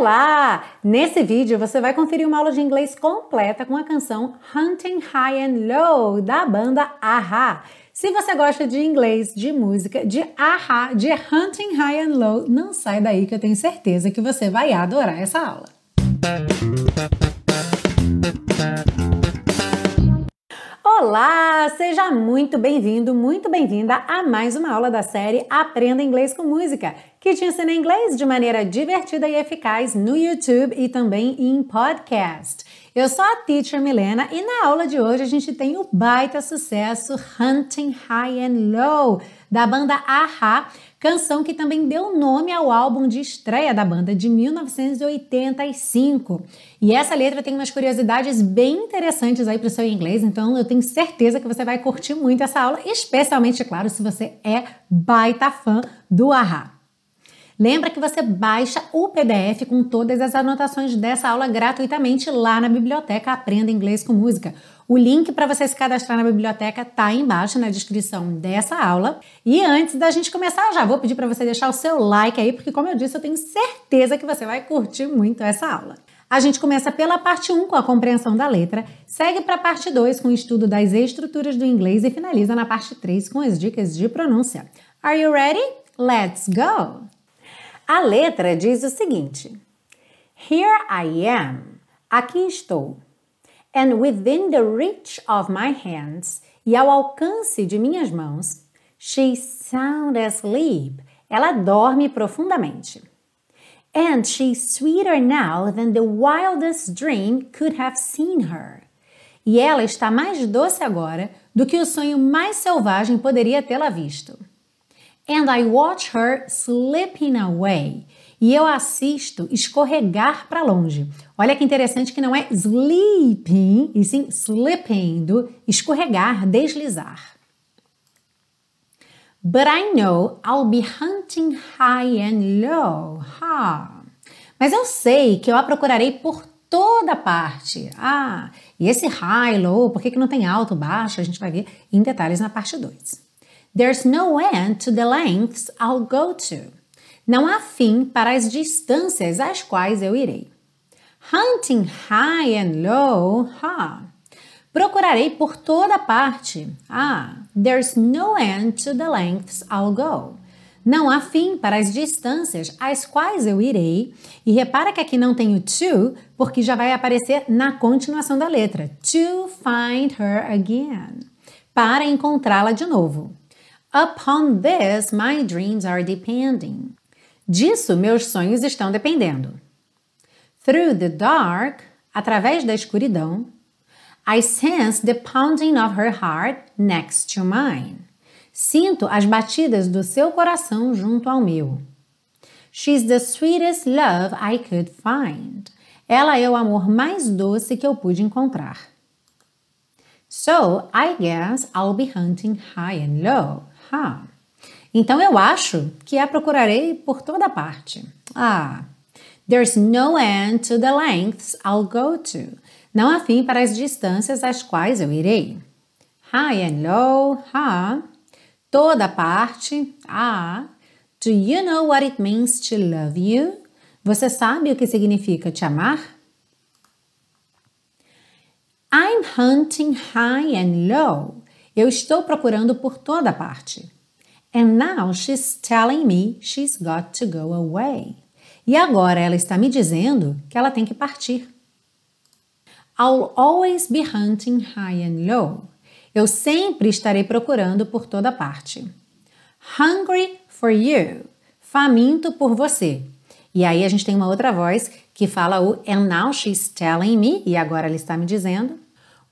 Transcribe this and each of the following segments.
Olá! Nesse vídeo você vai conferir uma aula de inglês completa com a canção Hunting High and Low da banda Aha. Se você gosta de inglês, de música, de Aha, de Hunting High and Low, não sai daí que eu tenho certeza que você vai adorar essa aula. Olá, seja muito bem-vindo, muito bem-vinda a mais uma aula da série Aprenda Inglês com Música, que te ensina inglês de maneira divertida e eficaz no YouTube e também em podcast. Eu sou a Teacher Milena e na aula de hoje a gente tem o baita sucesso Hunting High and Low da banda Aha, canção que também deu nome ao álbum de estreia da banda de 1985. E essa letra tem umas curiosidades bem interessantes aí para o seu inglês, então eu tenho certeza que você vai curtir muito essa aula, especialmente, claro, se você é baita fã do Aha. Lembra que você baixa o PDF com todas as anotações dessa aula gratuitamente lá na biblioteca Aprenda Inglês com Música. O link para você se cadastrar na biblioteca tá aí embaixo na descrição dessa aula. E antes da gente começar, já vou pedir para você deixar o seu like aí, porque como eu disse, eu tenho certeza que você vai curtir muito essa aula. A gente começa pela parte 1 com a compreensão da letra, segue para a parte 2 com o estudo das estruturas do inglês e finaliza na parte 3 com as dicas de pronúncia. Are you ready? Let's go! A letra diz o seguinte: Here I am. Aqui estou. And within the reach of my hands, e ao alcance de minhas mãos, she's sound asleep. Ela dorme profundamente. And she's sweeter now than the wildest dream could have seen her. E ela está mais doce agora do que o sonho mais selvagem poderia tê-la visto and I watch her slipping away. E eu assisto escorregar para longe. Olha que interessante que não é sleeping, e sim slipping, do escorregar, deslizar. But I know I'll be hunting high and low. Ha. Mas eu sei que eu a procurarei por toda parte. Ah, e esse high, low, por que, que não tem alto, baixo? A gente vai ver em detalhes na parte 2. There's no end to the lengths I'll go to. Não há fim para as distâncias às quais eu irei. Hunting high and low, ha. Procurarei por toda parte. Ah, there's no end to the lengths I'll go. Não há fim para as distâncias às quais eu irei. E repara que aqui não tem o to, porque já vai aparecer na continuação da letra. To find her again. Para encontrá-la de novo. Upon this my dreams are depending. Disso meus sonhos estão dependendo. Through the dark, através da escuridão, I sense the pounding of her heart next to mine. Sinto as batidas do seu coração junto ao meu. She's the sweetest love I could find. Ela é o amor mais doce que eu pude encontrar. So, I guess I'll be hunting high and low. Ah, então eu acho que a procurarei por toda parte. Ah, there's no end to the lengths I'll go to. Não há fim para as distâncias às quais eu irei. High and low, ha. Toda parte, ah. Do you know what it means to love you? Você sabe o que significa te amar? I'm hunting high and low. Eu estou procurando por toda parte. And now she's telling me she's got to go away. E agora ela está me dizendo que ela tem que partir. I'll always be hunting high and low. Eu sempre estarei procurando por toda parte. Hungry for you. Faminto por você. E aí a gente tem uma outra voz que fala o and now she's telling me, e agora ela está me dizendo.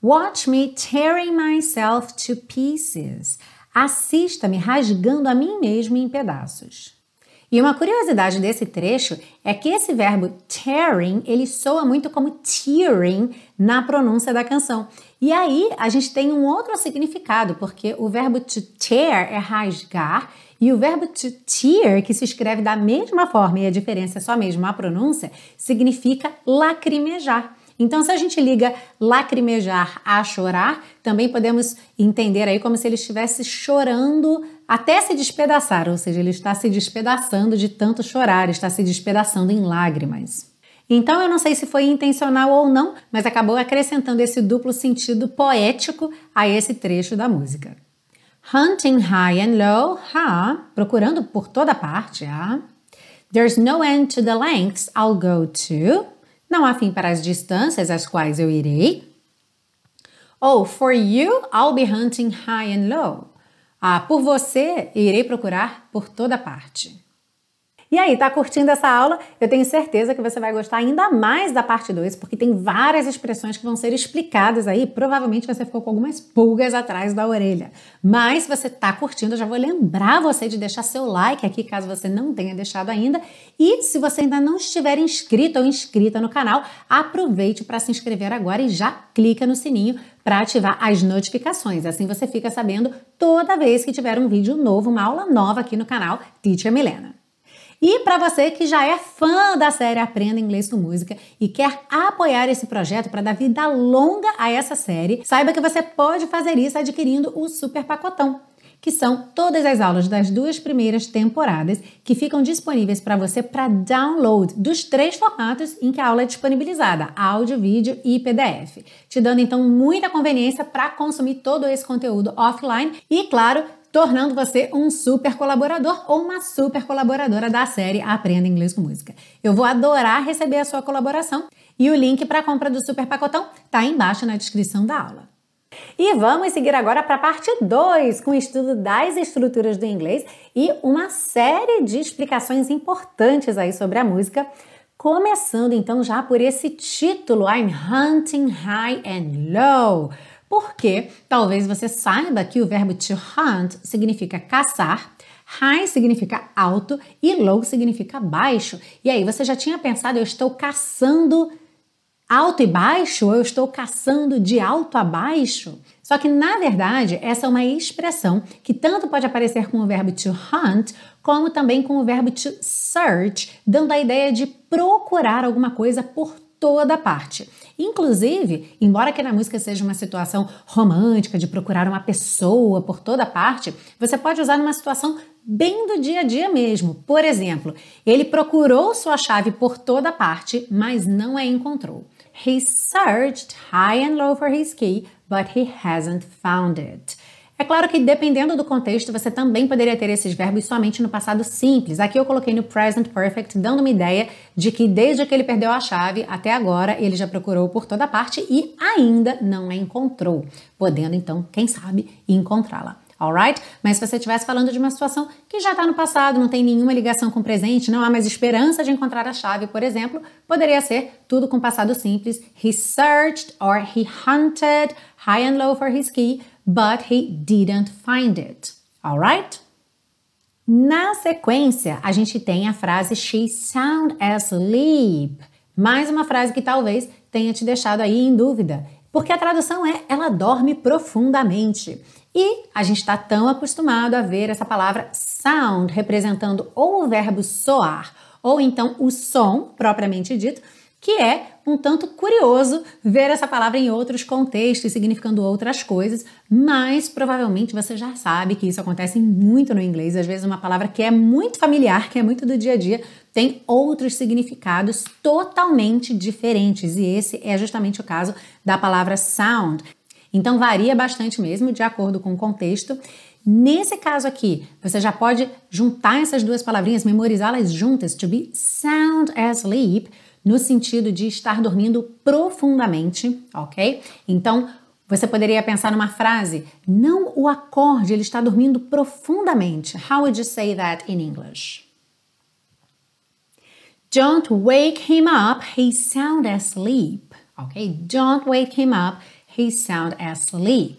Watch me tearing myself to pieces. Assista-me rasgando a mim mesmo em pedaços. E uma curiosidade desse trecho é que esse verbo tearing, ele soa muito como tearing na pronúncia da canção. E aí a gente tem um outro significado, porque o verbo to tear é rasgar e o verbo to tear, que se escreve da mesma forma e a diferença é só mesmo a pronúncia, significa lacrimejar. Então, se a gente liga lacrimejar a chorar, também podemos entender aí como se ele estivesse chorando até se despedaçar, ou seja, ele está se despedaçando de tanto chorar, está se despedaçando em lágrimas. Então eu não sei se foi intencional ou não, mas acabou acrescentando esse duplo sentido poético a esse trecho da música. Hunting high and low, ha, procurando por toda parte, ha. There's no end to the lengths I'll go to. Não há fim para as distâncias às quais eu irei. Oh, for you, I'll be hunting high and low. Ah, por você, irei procurar por toda parte. E aí, tá curtindo essa aula? Eu tenho certeza que você vai gostar ainda mais da parte 2, porque tem várias expressões que vão ser explicadas aí. Provavelmente você ficou com algumas pulgas atrás da orelha. Mas se você tá curtindo, eu já vou lembrar você de deixar seu like aqui, caso você não tenha deixado ainda. E se você ainda não estiver inscrito ou inscrita no canal, aproveite para se inscrever agora e já clica no sininho para ativar as notificações. Assim você fica sabendo toda vez que tiver um vídeo novo, uma aula nova aqui no canal Teacher Milena. E para você que já é fã da série Aprenda Inglês com Música e quer apoiar esse projeto para dar vida longa a essa série, saiba que você pode fazer isso adquirindo o Super Pacotão que são todas as aulas das duas primeiras temporadas que ficam disponíveis para você para download dos três formatos em que a aula é disponibilizada: áudio, vídeo e PDF, te dando então muita conveniência para consumir todo esse conteúdo offline e, claro, tornando você um super colaborador ou uma super colaboradora da série Aprenda Inglês com Música. Eu vou adorar receber a sua colaboração e o link para a compra do super pacotão está embaixo na descrição da aula. E vamos seguir agora para a parte 2, com o estudo das estruturas do inglês e uma série de explicações importantes aí sobre a música, começando então já por esse título I'm hunting high and low porque talvez você saiba que o verbo to hunt significa caçar, high significa alto e low significa baixo. E aí você já tinha pensado, eu estou caçando alto e baixo, ou eu estou caçando de alto a baixo? Só que na verdade, essa é uma expressão que tanto pode aparecer com o verbo to hunt, como também com o verbo to search, dando a ideia de procurar alguma coisa por toda parte. Inclusive, embora que na música seja uma situação romântica de procurar uma pessoa por toda parte, você pode usar numa situação bem do dia a dia mesmo. Por exemplo, ele procurou sua chave por toda parte, mas não a encontrou. He searched high and low for his key, but he hasn't found it. É claro que dependendo do contexto, você também poderia ter esses verbos somente no passado simples. Aqui eu coloquei no present perfect, dando uma ideia de que desde que ele perdeu a chave até agora, ele já procurou por toda parte e ainda não a encontrou, podendo então, quem sabe, encontrá-la. Alright? Mas se você estivesse falando de uma situação que já está no passado, não tem nenhuma ligação com o presente, não há mais esperança de encontrar a chave, por exemplo, poderia ser tudo com passado simples. He searched or he hunted high and low for his key, but he didn't find it. Alright? Na sequência, a gente tem a frase She sound asleep. Mais uma frase que talvez tenha te deixado aí em dúvida, porque a tradução é ela dorme profundamente. E a gente está tão acostumado a ver essa palavra sound representando ou o verbo soar ou então o som propriamente dito, que é um tanto curioso ver essa palavra em outros contextos, significando outras coisas, mas provavelmente você já sabe que isso acontece muito no inglês. Às vezes, uma palavra que é muito familiar, que é muito do dia a dia, tem outros significados totalmente diferentes, e esse é justamente o caso da palavra sound. Então, varia bastante mesmo de acordo com o contexto. Nesse caso aqui, você já pode juntar essas duas palavrinhas, memorizá-las juntas, to be sound asleep no sentido de estar dormindo profundamente, ok? Então, você poderia pensar numa frase: não o acorde, ele está dormindo profundamente. How would you say that in English? Don't wake him up, he's sound asleep. Ok? Don't wake him up, he's sound asleep.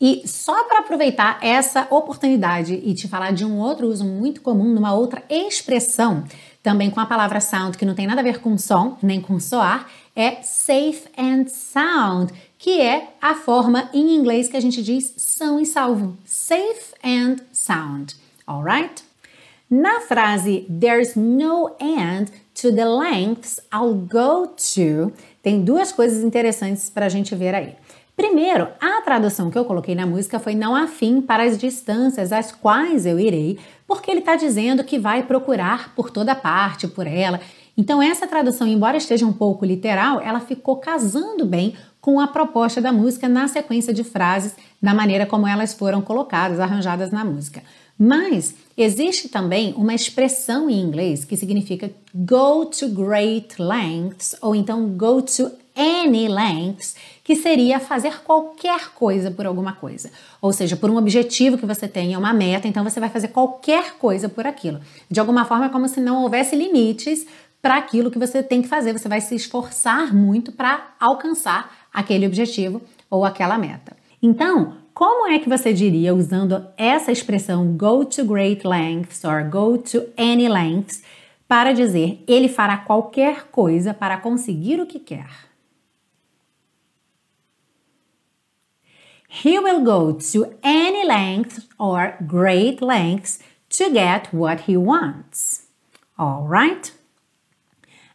E só para aproveitar essa oportunidade e te falar de um outro uso muito comum, numa outra expressão, também com a palavra sound, que não tem nada a ver com som, nem com soar, é safe and sound, que é a forma em inglês que a gente diz são e salvo. Safe and sound. Alright? Na frase There's no end to the lengths I'll go to, tem duas coisas interessantes para a gente ver aí. Primeiro, a tradução que eu coloquei na música foi não há fim para as distâncias às quais eu irei, porque ele está dizendo que vai procurar por toda parte por ela. Então, essa tradução, embora esteja um pouco literal, ela ficou casando bem com a proposta da música na sequência de frases, da maneira como elas foram colocadas, arranjadas na música. Mas existe também uma expressão em inglês que significa go to great lengths ou então go to any lengths, que seria fazer qualquer coisa por alguma coisa. Ou seja, por um objetivo que você tenha, uma meta, então você vai fazer qualquer coisa por aquilo. De alguma forma, é como se não houvesse limites para aquilo que você tem que fazer. Você vai se esforçar muito para alcançar aquele objetivo ou aquela meta. Então, como é que você diria usando essa expressão go to great lengths or go to any lengths para dizer ele fará qualquer coisa para conseguir o que quer? He will go to any length or great lengths to get what he wants. Alright?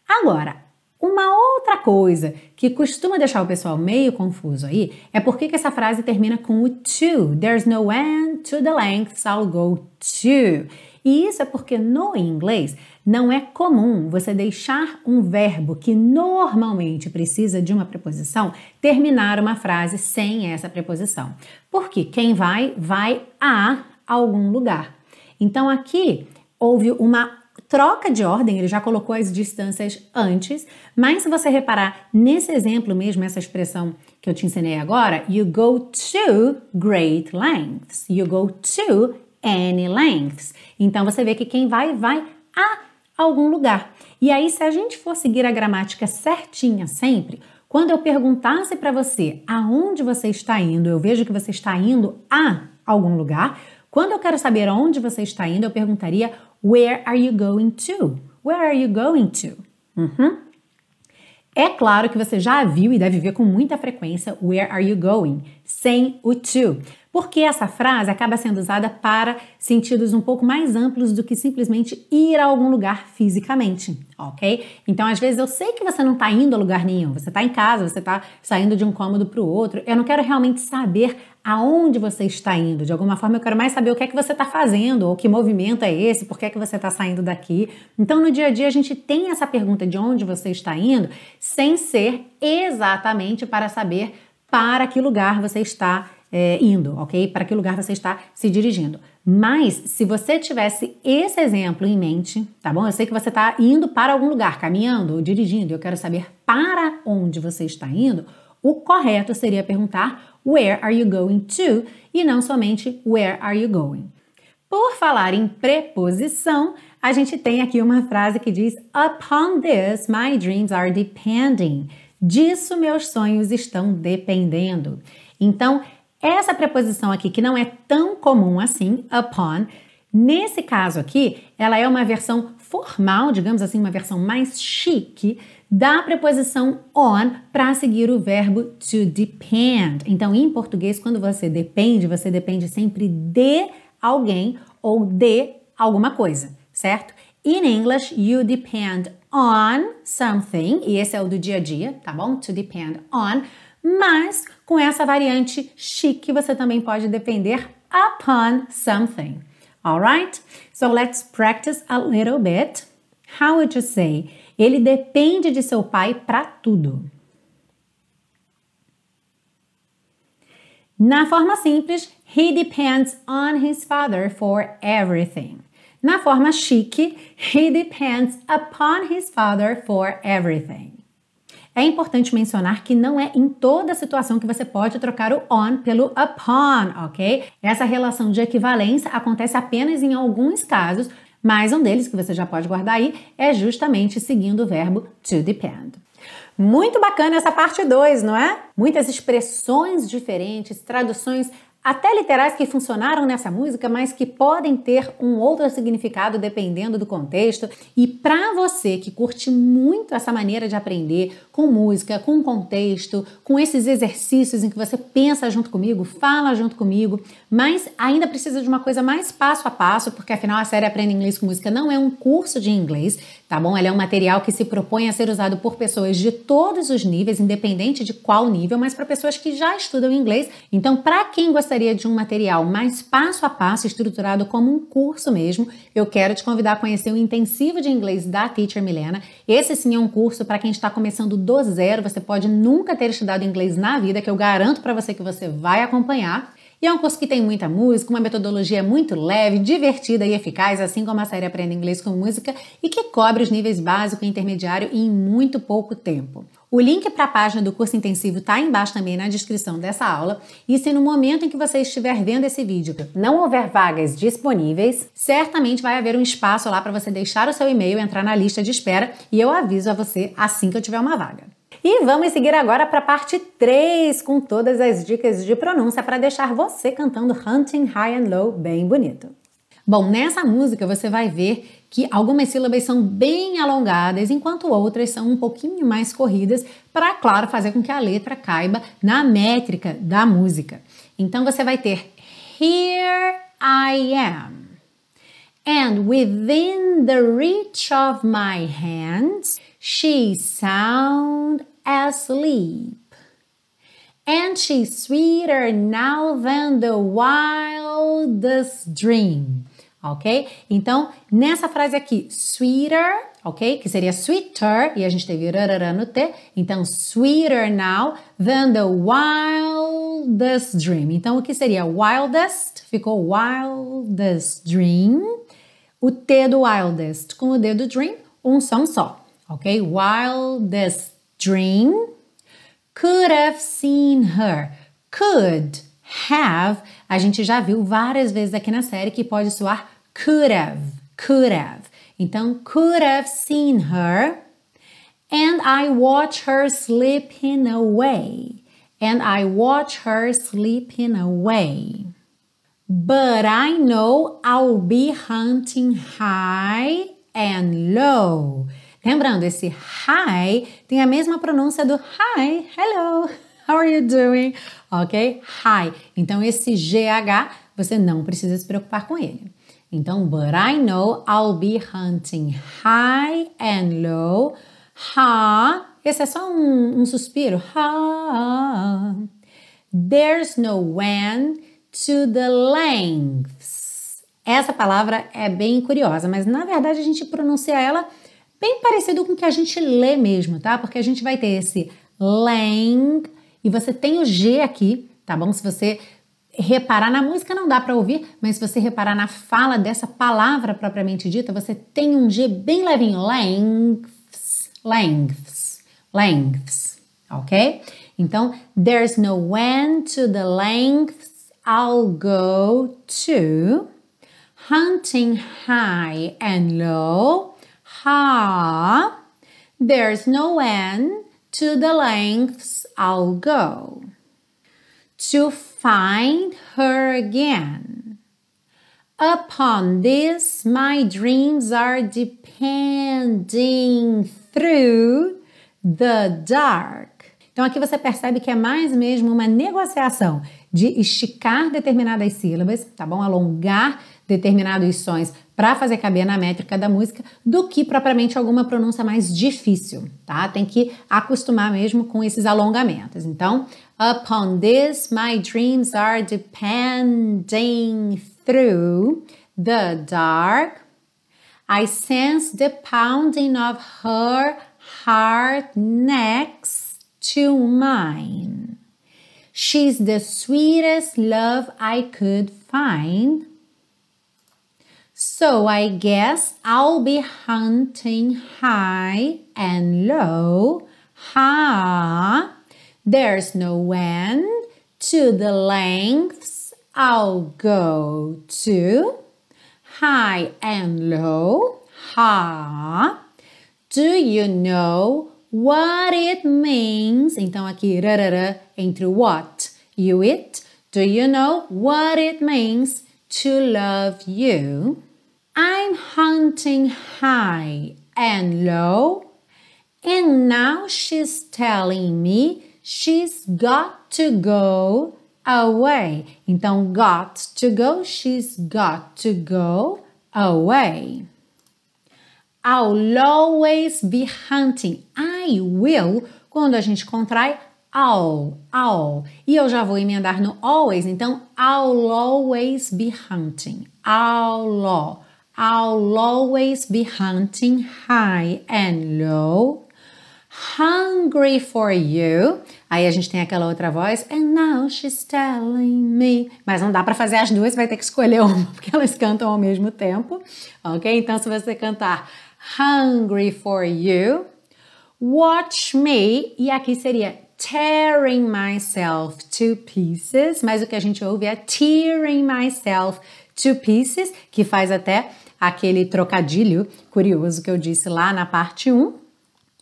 Agora, uma outra coisa que costuma deixar o pessoal meio confuso aí é por que essa frase termina com o to. There's no end to the lengths I'll go to. E isso é porque no inglês não é comum você deixar um verbo que normalmente precisa de uma preposição terminar uma frase sem essa preposição. Porque quem vai, vai a algum lugar. Então aqui houve uma troca de ordem, ele já colocou as distâncias antes, mas se você reparar nesse exemplo mesmo, essa expressão que eu te ensinei agora, you go to great lengths, you go to any lengths. Então você vê que quem vai, vai a algum lugar. E aí, se a gente for seguir a gramática certinha sempre, quando eu perguntasse para você aonde você está indo, eu vejo que você está indo a algum lugar. Quando eu quero saber aonde você está indo, eu perguntaria Where are you going to? Where are you going to? Uhum. É claro que você já viu e deve ver com muita frequência Where are you going? Sem o to porque essa frase acaba sendo usada para sentidos um pouco mais amplos do que simplesmente ir a algum lugar fisicamente, ok? Então, às vezes eu sei que você não está indo a lugar nenhum, você está em casa, você está saindo de um cômodo para o outro. Eu não quero realmente saber aonde você está indo. De alguma forma, eu quero mais saber o que é que você está fazendo, ou que movimento é esse, por que é que você está saindo daqui. Então, no dia a dia, a gente tem essa pergunta de onde você está indo, sem ser exatamente para saber para que lugar você está é, indo, ok? Para que lugar você está se dirigindo. Mas se você tivesse esse exemplo em mente, tá bom? Eu sei que você está indo para algum lugar, caminhando ou dirigindo, eu quero saber para onde você está indo. O correto seria perguntar Where are you going to? e não somente Where are you going? Por falar em preposição, a gente tem aqui uma frase que diz Upon this, my dreams are depending. Disso meus sonhos estão dependendo. Então, essa preposição aqui, que não é tão comum assim, upon, nesse caso aqui, ela é uma versão formal, digamos assim, uma versão mais chique da preposição on para seguir o verbo to depend. Então, em português, quando você depende, você depende sempre de alguém ou de alguma coisa, certo? In English, you depend on something, e esse é o do dia a dia, tá bom? To depend on mas com essa variante chique você também pode depender upon something. Alright? So let's practice a little bit. How would you say? Ele depende de seu pai para tudo. Na forma simples, he depends on his father for everything. Na forma chique, he depends upon his father for everything. É importante mencionar que não é em toda situação que você pode trocar o on pelo upon, ok? Essa relação de equivalência acontece apenas em alguns casos, mas um deles que você já pode guardar aí é justamente seguindo o verbo to depend. Muito bacana essa parte 2, não é? Muitas expressões diferentes, traduções até literais que funcionaram nessa música, mas que podem ter um outro significado dependendo do contexto. E para você que curte muito essa maneira de aprender com música, com contexto, com esses exercícios em que você pensa junto comigo, fala junto comigo, mas ainda precisa de uma coisa mais passo a passo, porque afinal a série Aprenda Inglês com Música não é um curso de inglês, tá bom? Ela é um material que se propõe a ser usado por pessoas de todos os níveis, independente de qual nível, mas para pessoas que já estudam inglês. Então, para quem gostaria de um material mais passo a passo, estruturado como um curso mesmo, eu quero te convidar a conhecer o intensivo de inglês da Teacher Milena. Esse sim é um curso para quem está começando do zero. Você pode nunca ter estudado inglês na vida, que eu garanto para você que você vai acompanhar. E é um curso que tem muita música, uma metodologia muito leve, divertida e eficaz, assim como a série Aprenda Inglês com Música, e que cobre os níveis básico e intermediário em muito pouco tempo. O link para a página do curso intensivo está embaixo também na descrição dessa aula. E se no momento em que você estiver vendo esse vídeo não houver vagas disponíveis, certamente vai haver um espaço lá para você deixar o seu e-mail, entrar na lista de espera e eu aviso a você assim que eu tiver uma vaga. E vamos seguir agora para a parte 3, com todas as dicas de pronúncia para deixar você cantando Hunting High and Low bem bonito. Bom, nessa música você vai ver que algumas sílabas são bem alongadas, enquanto outras são um pouquinho mais corridas, para, claro, fazer com que a letra caiba na métrica da música. Então você vai ter Here I am. And within the reach of my hands, she's sound asleep. And she's sweeter now than the wildest dream. Ok? Então, nessa frase aqui, sweeter, ok? Que seria sweeter, e a gente teve rarara no T. Então, sweeter now than the wildest dream. Então, o que seria wildest? Ficou wildest dream. O T do wildest com o D do dream, um som só, ok? Wildest dream. Could have seen her. Could have, a gente já viu várias vezes aqui na série que pode soar could have, could have. Então, could have seen her. And I watch her slipping away. And I watch her slipping away. But I know I'll be hunting high and low. Lembrando, esse hi tem a mesma pronúncia do hi, hello, how are you doing? Ok? Hi. Então, esse GH você não precisa se preocupar com ele. Então, but I know I'll be hunting high and low. Ha. Esse é só um, um suspiro. Ha. There's no when to the lengths. Essa palavra é bem curiosa, mas na verdade a gente pronuncia ela bem parecido com o que a gente lê mesmo, tá? Porque a gente vai ter esse lang e você tem o G aqui, tá bom? Se você reparar na música não dá para ouvir, mas se você reparar na fala dessa palavra propriamente dita, você tem um G bem levinho, lengths, lengths, lengths, ok? Então, there's no when to the lengths I'll go to, hunting high and low, ha. There's no end to the lengths I'll go to find her again. Upon this, my dreams are depending through the dark. Então aqui você percebe que é mais mesmo uma negociação de esticar determinadas sílabas, tá bom? Alongar determinados sons para fazer caber na métrica da música do que propriamente alguma pronúncia mais difícil, tá? Tem que acostumar mesmo com esses alongamentos. Então, upon this my dreams are depending through the dark. I sense the pounding of her heart next to mine. She's the sweetest love I could find. So I guess I'll be hunting high and low. Ha! There's no end to the lengths I'll go to. High and low. Ha! Do you know what it means? Então aqui rarara entre what o it. Do you know what it means to love you? I'm hunting high and low, and now she's telling me she's got to go away. Então, got to go, she's got to go away. I'll always be hunting. I will, quando a gente contrai, I'll, I'll. E eu já vou emendar no always, então I'll always be hunting. I'll, I'll always be hunting high and low. Hungry for you. Aí a gente tem aquela outra voz. And now she's telling me. Mas não dá para fazer as duas, vai ter que escolher uma, porque elas cantam ao mesmo tempo. Ok? Então, se você cantar Hungry for you, Watch me. E aqui seria tearing myself to pieces. Mas o que a gente ouve é tearing myself to pieces, que faz até aquele trocadilho curioso que eu disse lá na parte 1.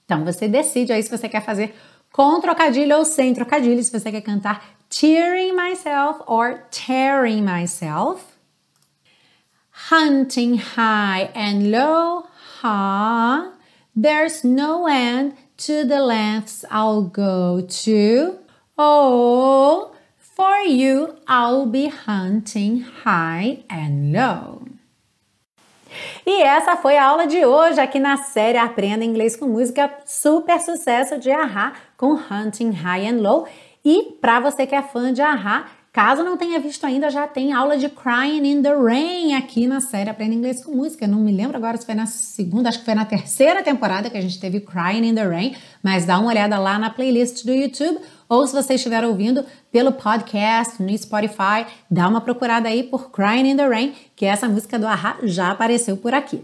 Então você decide aí se você quer fazer com trocadilho ou sem trocadilho, se você quer cantar tearing myself or tearing myself. Hunting high and low, ha. There's no end to the lengths I'll go to. Oh, for you I'll be hunting high and low. E essa foi a aula de hoje aqui na série Aprenda Inglês com Música, super sucesso de Ahá com Hunting High and Low. E para você que é fã de Ahá, caso não tenha visto ainda, já tem aula de Crying in the Rain aqui na série Aprenda Inglês com Música. Não me lembro agora se foi na segunda, acho que foi na terceira temporada que a gente teve Crying in the Rain, mas dá uma olhada lá na playlist do YouTube ou se você estiver ouvindo pelo podcast no Spotify, dá uma procurada aí por Crying in the Rain, que essa música do Ahá já apareceu por aqui.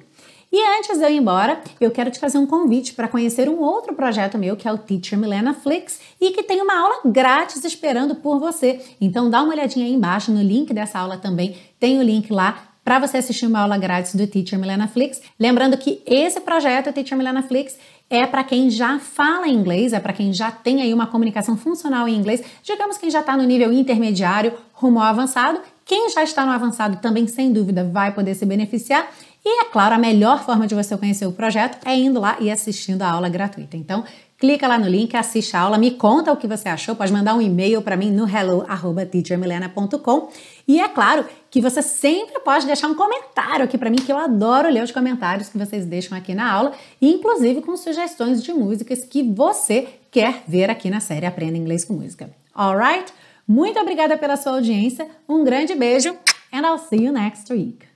E antes de eu ir embora, eu quero te fazer um convite para conhecer um outro projeto meu que é o Teacher Milena Flix e que tem uma aula grátis esperando por você. Então dá uma olhadinha aí embaixo no link dessa aula também, tem o link lá para você assistir uma aula grátis do Teacher Milena Flix. Lembrando que esse projeto, o Teacher Milena Flix, é para quem já fala inglês, é para quem já tem aí uma comunicação funcional em inglês, digamos quem já está no nível intermediário rumo ao avançado. Quem já está no avançado também, sem dúvida, vai poder se beneficiar. E é claro, a melhor forma de você conhecer o projeto é indo lá e assistindo a aula gratuita. Então, clica lá no link, assiste a aula, me conta o que você achou, pode mandar um e-mail para mim no hello@teachermilena.com. E é claro que você sempre pode deixar um comentário aqui para mim, que eu adoro ler os comentários que vocês deixam aqui na aula, inclusive com sugestões de músicas que você quer ver aqui na série Aprenda Inglês com Música. Alright? Muito obrigada pela sua audiência, um grande beijo and I'll see you next week.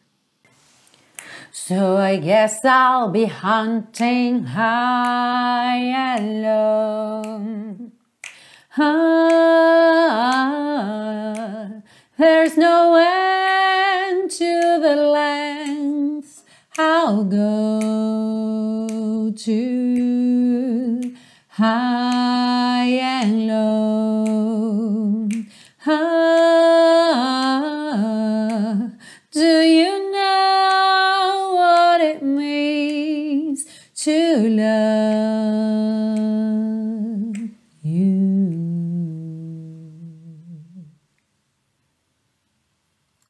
So I guess I'll be hunting high and low. Ah, there's no end to the lengths I'll go to. High